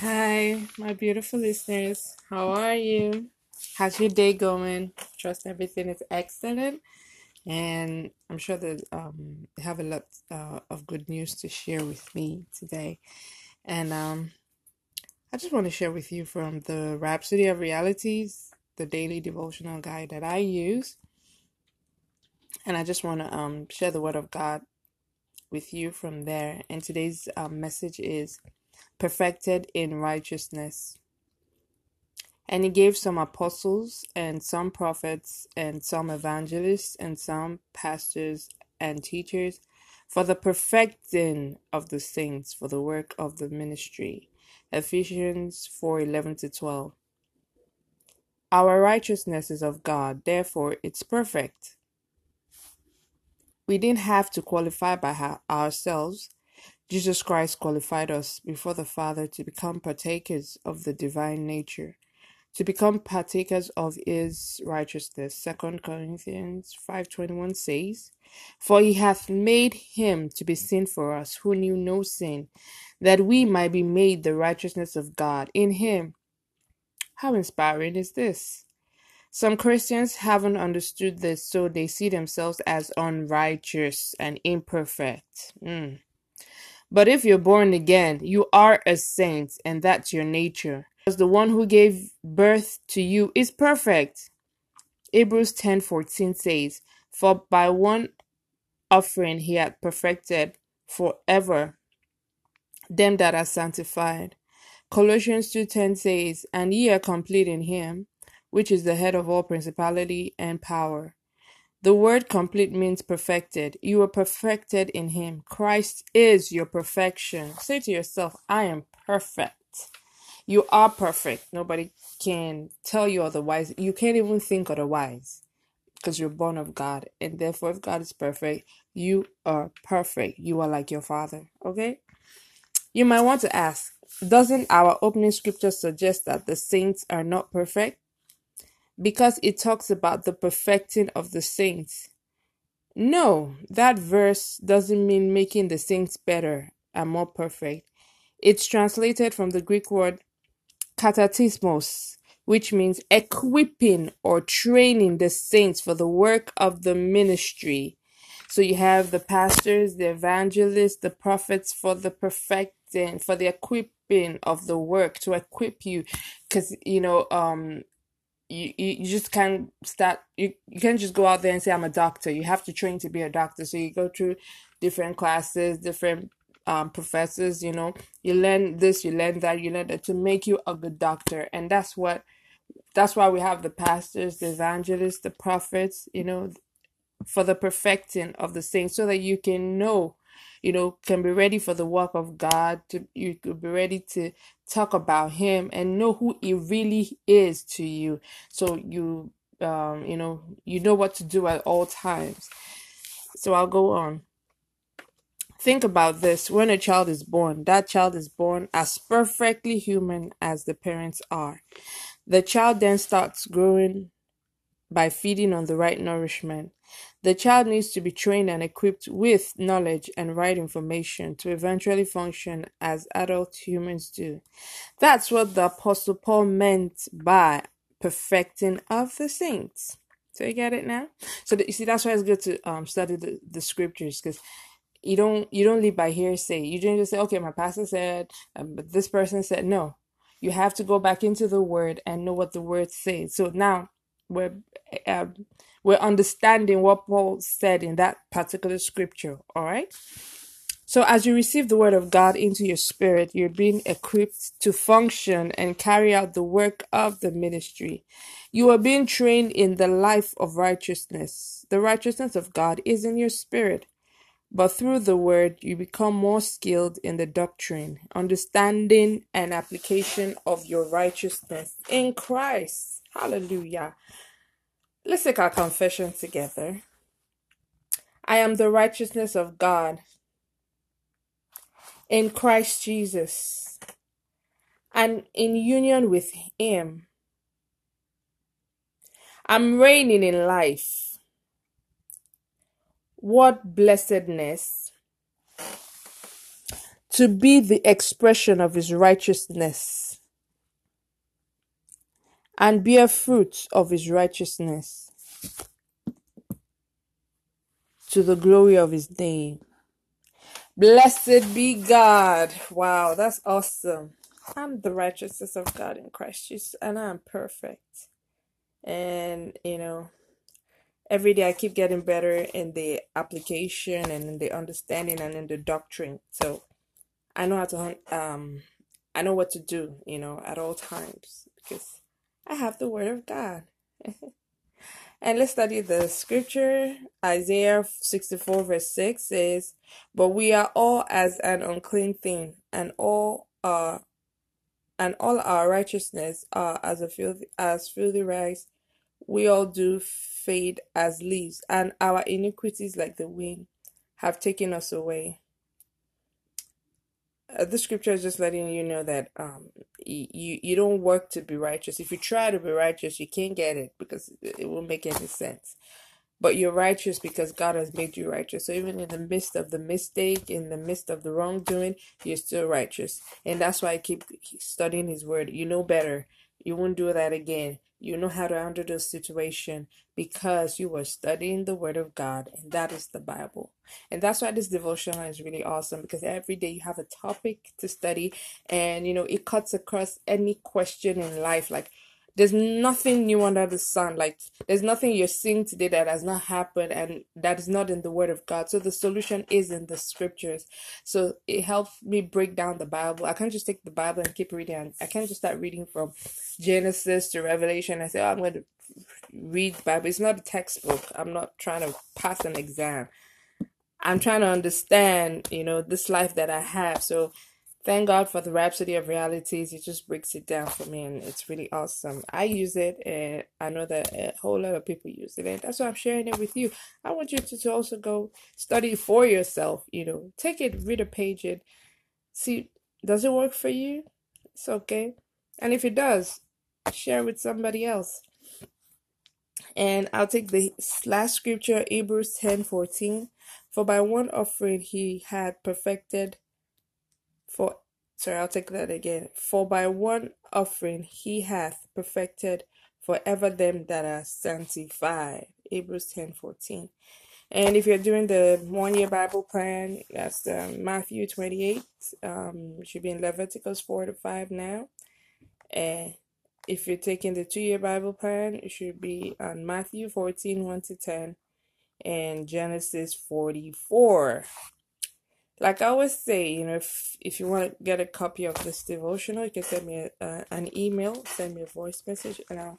Hi, my beautiful listeners. How are you? How's your day going? Trust everything is excellent, and I'm sure that um have a lot uh, of good news to share with me today. And um, I just want to share with you from the Rhapsody of Realities, the daily devotional guide that I use, and I just want to um share the Word of God with you from there. And today's um, message is perfected in righteousness. And he gave some apostles, and some prophets, and some evangelists, and some pastors and teachers for the perfecting of the saints, for the work of the ministry. Ephesians 4 11 to 12. Our righteousness is of God, therefore it's perfect. We didn't have to qualify by ourselves. Jesus Christ qualified us before the Father to become partakers of the divine nature to become partakers of his righteousness. Second Corinthians 5:21 says, "For he hath made him to be sin for us who knew no sin, that we might be made the righteousness of God in him." How inspiring is this? Some Christians haven't understood this, so they see themselves as unrighteous and imperfect. Mm. But if you're born again, you are a saint, and that's your nature. Because the one who gave birth to you is perfect. Hebrews 10:14 says, "For by one offering he hath perfected forever them that are sanctified." Colossians 2:10 says, "And ye are complete in him, which is the head of all principality and power." The word complete means perfected. You are perfected in him. Christ is your perfection. Say to yourself, I am perfect. You are perfect. Nobody can tell you otherwise. You can't even think otherwise because you're born of God. And therefore, if God is perfect, you are perfect. You are like your Father. Okay? You might want to ask Doesn't our opening scripture suggest that the saints are not perfect? Because it talks about the perfecting of the saints. No, that verse doesn't mean making the saints better and more perfect. It's translated from the Greek word katartismos, which means equipping or training the saints for the work of the ministry. So you have the pastors, the evangelists, the prophets for the perfecting, for the equipping of the work to equip you, because you know, um, you, you just can't start you, you can't just go out there and say I'm a doctor. You have to train to be a doctor. So you go through different classes, different um professors, you know. You learn this, you learn that, you learn that to make you a good doctor. And that's what that's why we have the pastors, the evangelists, the prophets, you know, for the perfecting of the saints so that you can know you know can be ready for the work of god to you could be ready to talk about him and know who he really is to you. So you um you know you know what to do at all times. So i'll go on. Think about this. When a child is born that child is born as perfectly human as the parents are. The child then starts growing by feeding on the right nourishment. The child needs to be trained and equipped with knowledge and right information to eventually function as adult humans do. That's what the Apostle Paul meant by perfecting of the saints. So you get it now. So the, you see, that's why it's good to um study the, the scriptures because you don't you don't live by hearsay. You don't just say, okay, my pastor said, um, but this person said no. You have to go back into the word and know what the word says. So now we're um, we're understanding what Paul said in that particular scripture. All right. So as you receive the word of God into your spirit, you're being equipped to function and carry out the work of the ministry. You are being trained in the life of righteousness. The righteousness of God is in your spirit. But through the word, you become more skilled in the doctrine, understanding, and application of your righteousness in Christ. Hallelujah. Let's take our confession together. I am the righteousness of God in Christ Jesus, and in union with Him, I'm reigning in life. What blessedness! to be the expression of his righteousness and bear fruit of his righteousness to the glory of his name. Blessed be God. Wow, that's awesome. I'm the righteousness of God in Christ Jesus, and I'm perfect. And, you know, every day I keep getting better in the application and in the understanding and in the doctrine. So I know how to, um, I know what to do, you know, at all times because I have the Word of God. and let's study the scripture. Isaiah 64, verse 6 says, But we are all as an unclean thing, and all are and all our righteousness are as a filthy as filthy rags. We all do fade as leaves, and our iniquities, like the wind, have taken us away. Uh, the scripture is just letting you know that um you you don't work to be righteous. If you try to be righteous, you can't get it because it won't make any sense but you're righteous because God has made you righteous. So even in the midst of the mistake, in the midst of the wrongdoing, you're still righteous. And that's why I keep studying His Word. You know better. You won't do that again. You know how to handle the situation because you were studying the Word of God, and that is the Bible. And that's why this devotional is really awesome because every day you have a topic to study, and you know, it cuts across any question in life. Like, there's nothing new under the sun. Like there's nothing you're seeing today that has not happened and that is not in the word of God. So the solution is in the scriptures. So it helps me break down the Bible. I can't just take the Bible and keep reading. I can't just start reading from Genesis to Revelation and say, oh, I'm going to read Bible. It's not a textbook. I'm not trying to pass an exam. I'm trying to understand, you know, this life that I have. So Thank God for the Rhapsody of Realities. It just breaks it down for me and it's really awesome. I use it and I know that a whole lot of people use it and that's why I'm sharing it with you. I want you to, to also go study for yourself, you know. Take it, read a page and see does it work for you? It's okay. And if it does, share with somebody else. And I'll take the last scripture, Hebrews 10 14. For by one offering he had perfected for sorry, I'll take that again. For by one offering he hath perfected forever them that are sanctified. Hebrews ten fourteen. And if you're doing the one year Bible plan, that's um, Matthew 28. Um, should be in Leviticus 4 to 5 now. And if you're taking the two year Bible plan, it should be on Matthew 14 1 to 10 and Genesis 44 like I always say, you know, if if you want to get a copy of this devotional, you can send me a, uh, an email, send me a voice message, and I'll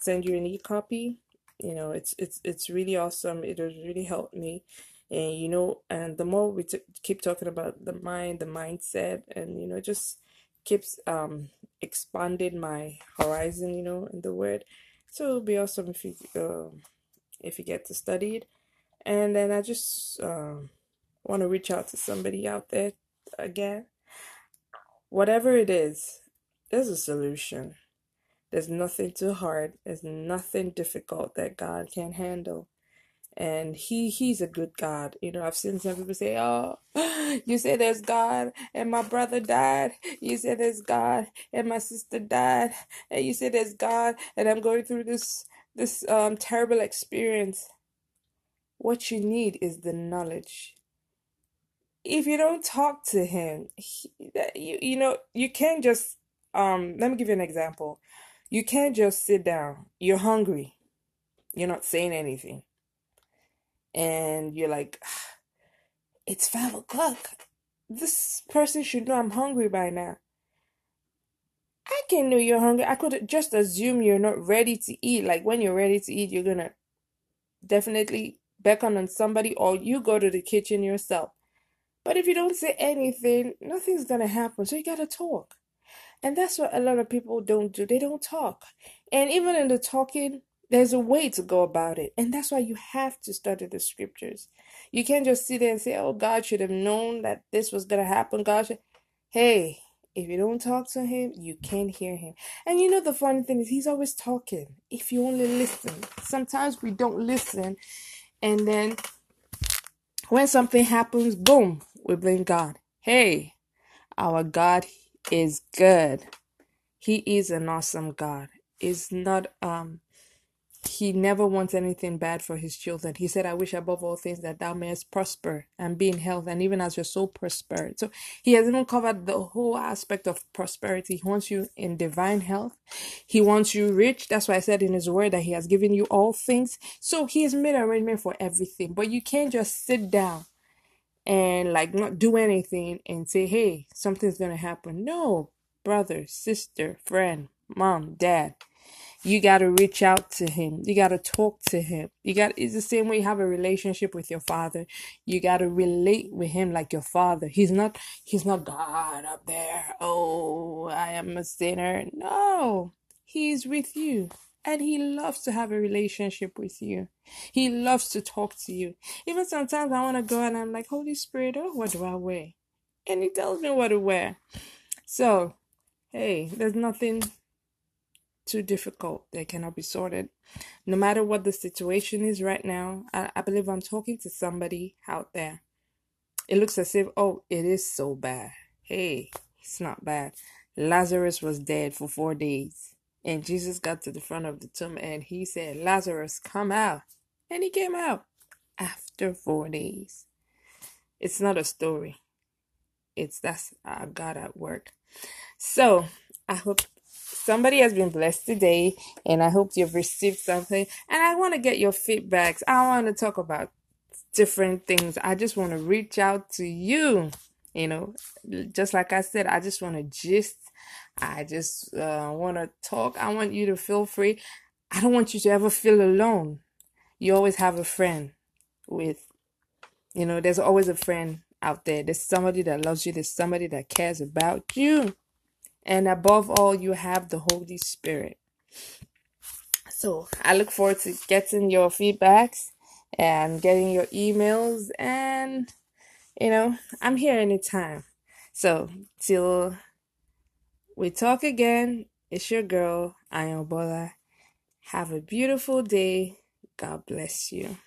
send you an e-copy. You know, it's it's it's really awesome. It has really helped me, and you know, and the more we t- keep talking about the mind, the mindset, and you know, just keeps um expanding my horizon. You know, in the word. So it'll be awesome if you uh, if you get to study it, and then I just. Um, want to reach out to somebody out there again, whatever it is, there's a solution. There's nothing too hard. There's nothing difficult that God can't handle. And he he's a good God. You know, I've seen some people say, Oh, you say there's God and my brother died. You say there's God and my sister died. And you say there's God and I'm going through this this um terrible experience. What you need is the knowledge if you don't talk to him, he, you you know you can't just um. Let me give you an example. You can't just sit down. You're hungry. You're not saying anything, and you're like, "It's five o'clock. This person should know I'm hungry by now." I can know you're hungry. I could just assume you're not ready to eat. Like when you're ready to eat, you're gonna definitely beckon on somebody, or you go to the kitchen yourself but if you don't say anything, nothing's gonna happen. So you gotta talk. And that's what a lot of people don't do. They don't talk. And even in the talking, there's a way to go about it. And that's why you have to study the scriptures. You can't just sit there and say, oh, God should have known that this was going to happen. God should. Hey, if you don't talk to him, you can't hear him. And you know, the funny thing is, he's always talking. If you only listen. Sometimes we don't listen. And then when something happens, boom, we blame God. Hey, Our God is good. He is an awesome God. Is not um he never wants anything bad for his children. He said, I wish above all things that thou mayest prosper and be in health, and even as your soul prosper. So he has even covered the whole aspect of prosperity. He wants you in divine health. He wants you rich. That's why I said in his word that he has given you all things. So he has made arrangement for everything. But you can't just sit down and like not do anything and say, hey, something's gonna happen. No, brother, sister, friend, mom, dad you got to reach out to him. You got to talk to him. You got it's the same way you have a relationship with your father. You got to relate with him like your father. He's not he's not God up there. Oh, I am a sinner. No. He's with you. And he loves to have a relationship with you. He loves to talk to you. Even sometimes I want to go and I'm like, Holy Spirit, oh, what do I wear? And he tells me what to wear. So, hey, there's nothing too difficult that cannot be sorted. No matter what the situation is right now, I, I believe I'm talking to somebody out there. It looks as if, oh, it is so bad. Hey, it's not bad. Lazarus was dead for four days. And Jesus got to the front of the tomb and he said, Lazarus, come out. And he came out after four days. It's not a story. It's that's uh, God at work. So I hope somebody has been blessed today and I hope you've received something. And I want to get your feedbacks. I want to talk about different things. I just want to reach out to you. You know, just like I said, I just want to gist. I just uh, want to talk. I want you to feel free. I don't want you to ever feel alone. You always have a friend with, you know, there's always a friend out there. There's somebody that loves you. There's somebody that cares about you. And above all, you have the Holy Spirit. So I look forward to getting your feedbacks and getting your emails. And, you know, I'm here anytime. So till we talk again, it's your girl, Ayobola. Have a beautiful day. God bless you.